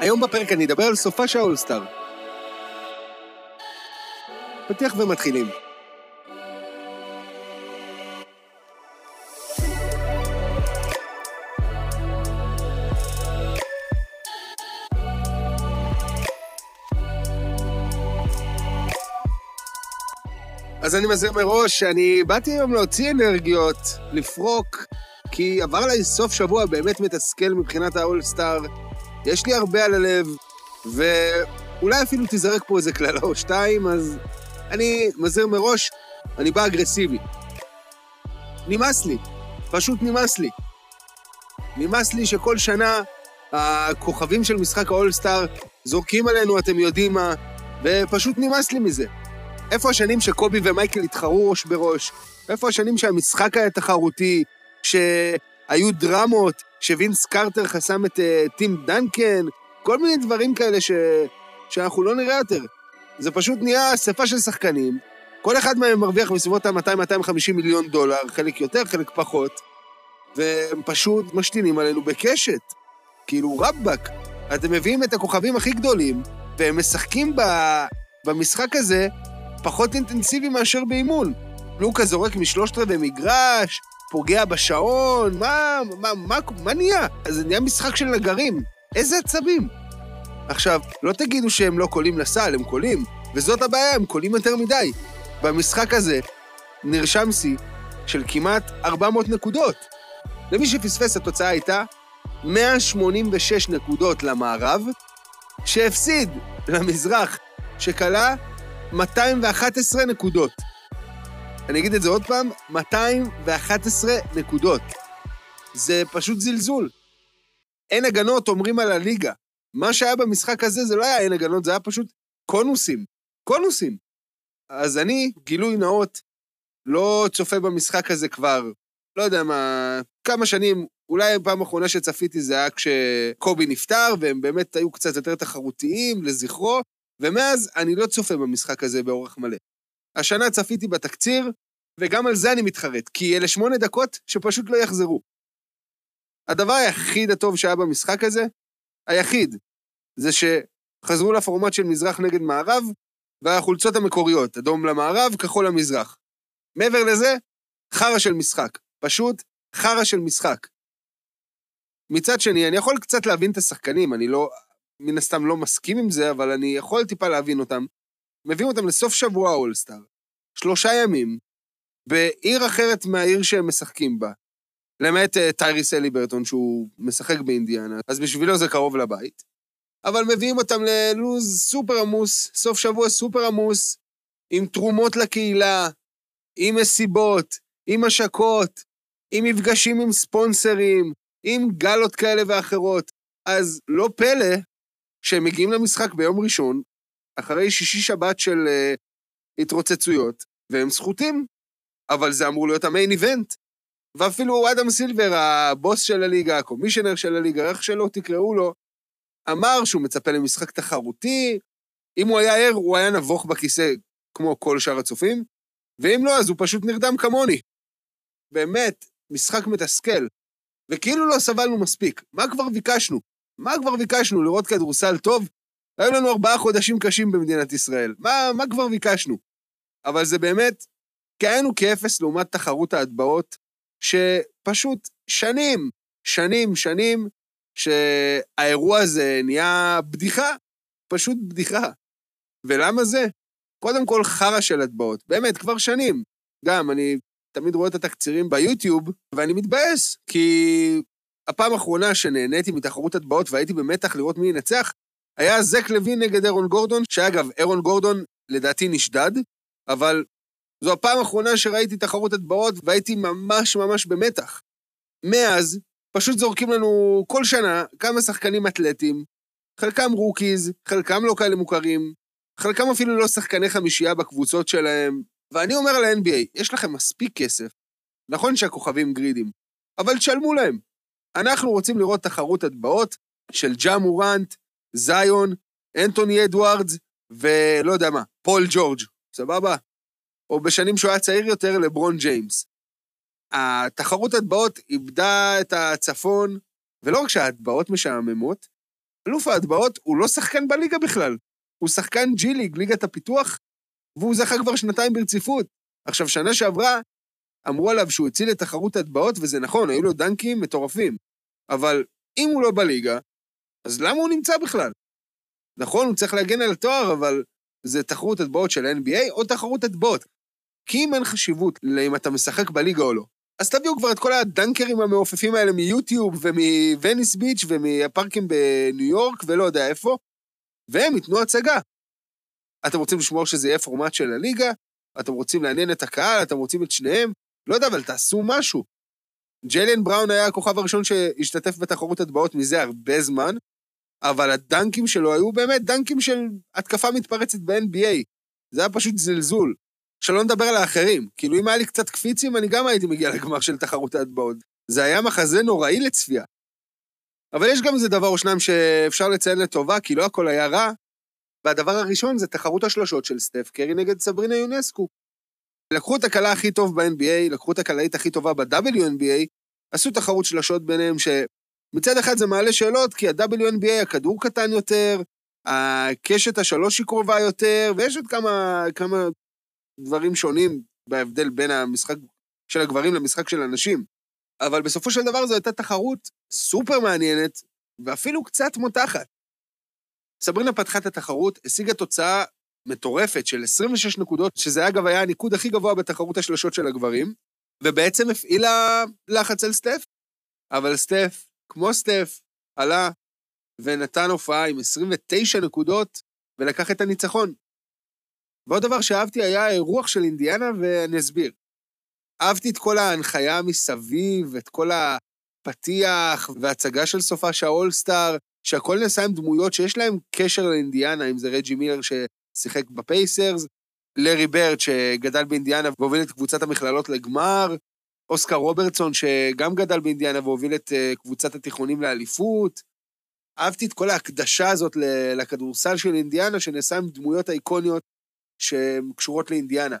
היום בפרק אני אדבר על סופה של האולסטאר. פתיח ומתחילים. אז אני מזהיר מראש שאני באתי היום להוציא אנרגיות, לפרוק, כי עבר עליי סוף שבוע באמת מתסכל מבחינת האולסטאר. יש לי הרבה על הלב, ואולי אפילו תזרק פה איזה קללה או שתיים, אז אני מזהיר מראש, אני בא אגרסיבי. נמאס לי, פשוט נמאס לי. נמאס לי שכל שנה הכוכבים של משחק האולסטאר זורקים עלינו, אתם יודעים מה, ופשוט נמאס לי מזה. איפה השנים שקובי ומייקל התחרו ראש בראש? איפה השנים שהמשחק היה תחרותי, שהיו דרמות, שווינס קרטר חסם את uh, טים דנקן, כל מיני דברים כאלה ש... שאנחנו לא נראה יותר. זה פשוט נהיה אספה של שחקנים, כל אחד מהם מרוויח בסביבות ה-200-250 מיליון דולר, חלק יותר, חלק פחות, והם פשוט משתינים עלינו בקשת. כאילו, רבאק, אתם מביאים את הכוכבים הכי גדולים, והם משחקים ב... במשחק הזה פחות אינטנסיבי מאשר באימון. לוקה זורק משלושת רבעי מגרש, פוגע בשעון, מה, מה, מה, מה נהיה? זה נהיה משחק של נגרים. איזה עצבים. עכשיו, לא תגידו שהם לא קולים לסל, הם קולים, וזאת הבעיה, הם קולים יותר מדי. במשחק הזה נרשם שיא של כמעט 400 נקודות. למי שפספס, התוצאה הייתה 186 נקודות למערב, שהפסיד למזרח, שכלה 211 נקודות. אני אגיד את זה עוד פעם, 211 נקודות. זה פשוט זלזול. אין הגנות, אומרים על הליגה. מה שהיה במשחק הזה זה לא היה אין הגנות, זה היה פשוט קונוסים. קונוסים. אז אני, גילוי נאות, לא צופה במשחק הזה כבר, לא יודע מה, כמה שנים, אולי הפעם האחרונה שצפיתי זה היה כשקובי נפטר, והם באמת היו קצת יותר תחרותיים לזכרו, ומאז אני לא צופה במשחק הזה באורך מלא. השנה צפיתי בתקציר, וגם על זה אני מתחרט, כי אלה שמונה דקות שפשוט לא יחזרו. הדבר היחיד הטוב שהיה במשחק הזה, היחיד, זה שחזרו לפורמט של מזרח נגד מערב, והחולצות המקוריות, אדום למערב, כחול למזרח. מעבר לזה, חרא של משחק. פשוט חרא של משחק. מצד שני, אני יכול קצת להבין את השחקנים, אני לא, מן הסתם לא מסכים עם זה, אבל אני יכול טיפה להבין אותם. מביאים אותם לסוף שבוע אולסטאר, שלושה ימים, בעיר אחרת מהעיר שהם משחקים בה. למעט uh, טייריס אליברטון, שהוא משחק באינדיאנה, אז בשבילו זה קרוב לבית. אבל מביאים אותם ללוז סופר עמוס, סוף שבוע סופר עמוס, עם תרומות לקהילה, עם מסיבות, עם השקות, עם מפגשים עם ספונסרים, עם גלות כאלה ואחרות. אז לא פלא שהם מגיעים למשחק ביום ראשון, אחרי שישי-שבת של uh, התרוצצויות, והם זכותים, אבל זה אמור להיות המיין איבנט. ואפילו אדם סילבר, הבוס של הליגה, הקומישיונר של הליגה, איך שלא תקראו לו, אמר שהוא מצפה למשחק תחרותי. אם הוא היה ער, הוא היה נבוך בכיסא כמו כל שאר הצופים, ואם לא, אז הוא פשוט נרדם כמוני. באמת, משחק מתסכל. וכאילו לא סבלנו מספיק. מה כבר ביקשנו? מה כבר ביקשנו? לראות כדורסל טוב? היו לנו ארבעה חודשים קשים במדינת ישראל. מה, מה כבר ביקשנו? אבל זה באמת כאין וכאפס לעומת תחרות ההטבעות, שפשוט שנים, שנים, שנים, שהאירוע הזה נהיה בדיחה, פשוט בדיחה. ולמה זה? קודם כל חרא של הטבעות, באמת, כבר שנים. גם, אני תמיד רואה את התקצירים ביוטיוב, ואני מתבאס, כי הפעם האחרונה שנהניתי מתחרות הטבעות והייתי במתח לראות מי ינצח, היה זק לוין נגד אירון גורדון, שאגב, אירון גורדון לדעתי נשדד, אבל זו הפעם האחרונה שראיתי תחרות הטבעות והייתי ממש ממש במתח. מאז, פשוט זורקים לנו כל שנה כמה שחקנים אתלטים, חלקם rookies, חלקם לא כאלה מוכרים, חלקם אפילו לא שחקני חמישייה בקבוצות שלהם, ואני אומר על ה-NBA, יש לכם מספיק כסף, נכון שהכוכבים greedy-ם, אבל תשלמו להם. אנחנו רוצים לראות תחרות הטבעות של ג'ה מורנט, זיון, אנטוני אדוארדס, ולא יודע מה, פול ג'ורג', סבבה? או בשנים שהוא היה צעיר יותר, לברון ג'יימס. תחרות ההטבעות איבדה את הצפון, ולא רק שההטבעות משעממות, אלוף ההטבעות הוא לא שחקן בליגה בכלל. הוא שחקן ג'י ליג, ליגת הפיתוח, והוא זכה כבר שנתיים ברציפות. עכשיו, שנה שעברה, אמרו עליו שהוא הציל את תחרות הטבעות, וזה נכון, היו לו דנקים מטורפים. אבל אם הוא לא בליגה, אז למה הוא נמצא בכלל? נכון, הוא צריך להגן על התואר, אבל זה תחרות הטבעות של ה-NBA או תחרות הטבעות. כי אם אין חשיבות לאם אתה משחק בליגה או לא, אז תביאו כבר את כל הדנקרים המעופפים האלה מיוטיוב ומווניס ביץ' ומהפארקים בניו יורק ולא יודע איפה, והם ייתנו הצגה. אתם רוצים לשמור שזה יהיה פורמט של הליגה? אתם רוצים לעניין את הקהל? אתם רוצים את שניהם? לא יודע, אבל תעשו משהו. ג'ליאן בראון היה הכוכב הראשון שהשתתף בתחרות הטבעות מזה הרבה זמן, אבל הדנקים שלו היו באמת דנקים של התקפה מתפרצת ב-NBA. זה היה פשוט זלזול. שלא נדבר על האחרים. כאילו, אם היה לי קצת קפיצים, אני גם הייתי מגיע לגמר של תחרות ההטבעות. זה היה מחזה נוראי לצפייה. אבל יש גם איזה דבר או שניים שאפשר לציין לטובה, כי לא הכל היה רע, והדבר הראשון זה תחרות השלושות של סטף קרי נגד סברינה יונסקו. לקחו את הקלה הכי טוב ב-NBA, לקחו את הקלעית הכי טובה ב-WNBA, עשו תחרות שלשות ביניהם שמצד אחד זה מעלה שאלות, כי ה-WNBA הכדור קטן יותר, הקשת השלוש היא קרובה יותר, ויש עוד כמה, כמה דברים שונים בהבדל בין המשחק של הגברים למשחק של הנשים. אבל בסופו של דבר זו הייתה תחרות סופר מעניינת, ואפילו קצת מותחת. סברינה פתחה את התחרות, השיגה תוצאה מטורפת של 26 נקודות, שזה אגב היה הניקוד הכי גבוה בתחרות השלשות של הגברים, ובעצם הפעילה לחץ על סטף. אבל סטף, כמו סטף, עלה ונתן הופעה עם 29 נקודות ולקח את הניצחון. ועוד דבר שאהבתי היה האירוח של אינדיאנה, ואני אסביר. אהבתי את כל ההנחיה מסביב, את כל הפתיח והצגה של סופה של האולסטאר, שהכל נעשה עם דמויות שיש להם קשר לאינדיאנה, אם זה רג'י מילר ששיחק בפייסרס, לארי ברד שגדל באינדיאנה והוביל את קבוצת המכללות לגמר, אוסקר רוברטסון שגם גדל באינדיאנה והוביל את אה, קבוצת התיכונים לאליפות. אהבתי את כל ההקדשה הזאת לכדורסל של אינדיאנה, שנעשה עם דמויות האיקוניות שקשורות לאינדיאנה.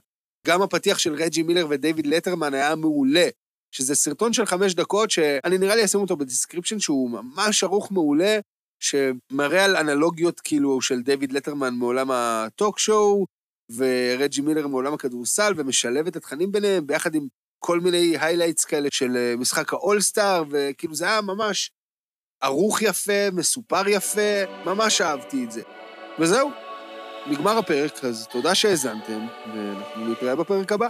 גם הפתיח של רג'י מילר ודייוויד לטרמן היה מעולה, שזה סרטון של חמש דקות, שאני נראה לי אשים אותו ב description, שהוא ממש ערוך מעולה, שמראה על אנלוגיות כאילו של דיוויד לטרמן מעולם ה talk show, ורג'י מילר מעולם הכדורסל, ומשלב את התכנים ביניהם, ביחד עם כל מיני highlights כאלה של אה, משחק האולסטאר, וכאילו זה היה ממש ערוך יפה, מסופר יפה, ממש אהבתי את זה. וזהו, נגמר הפרק, אז תודה שהאזנתם, ואנחנו נתראה בפרק הבא.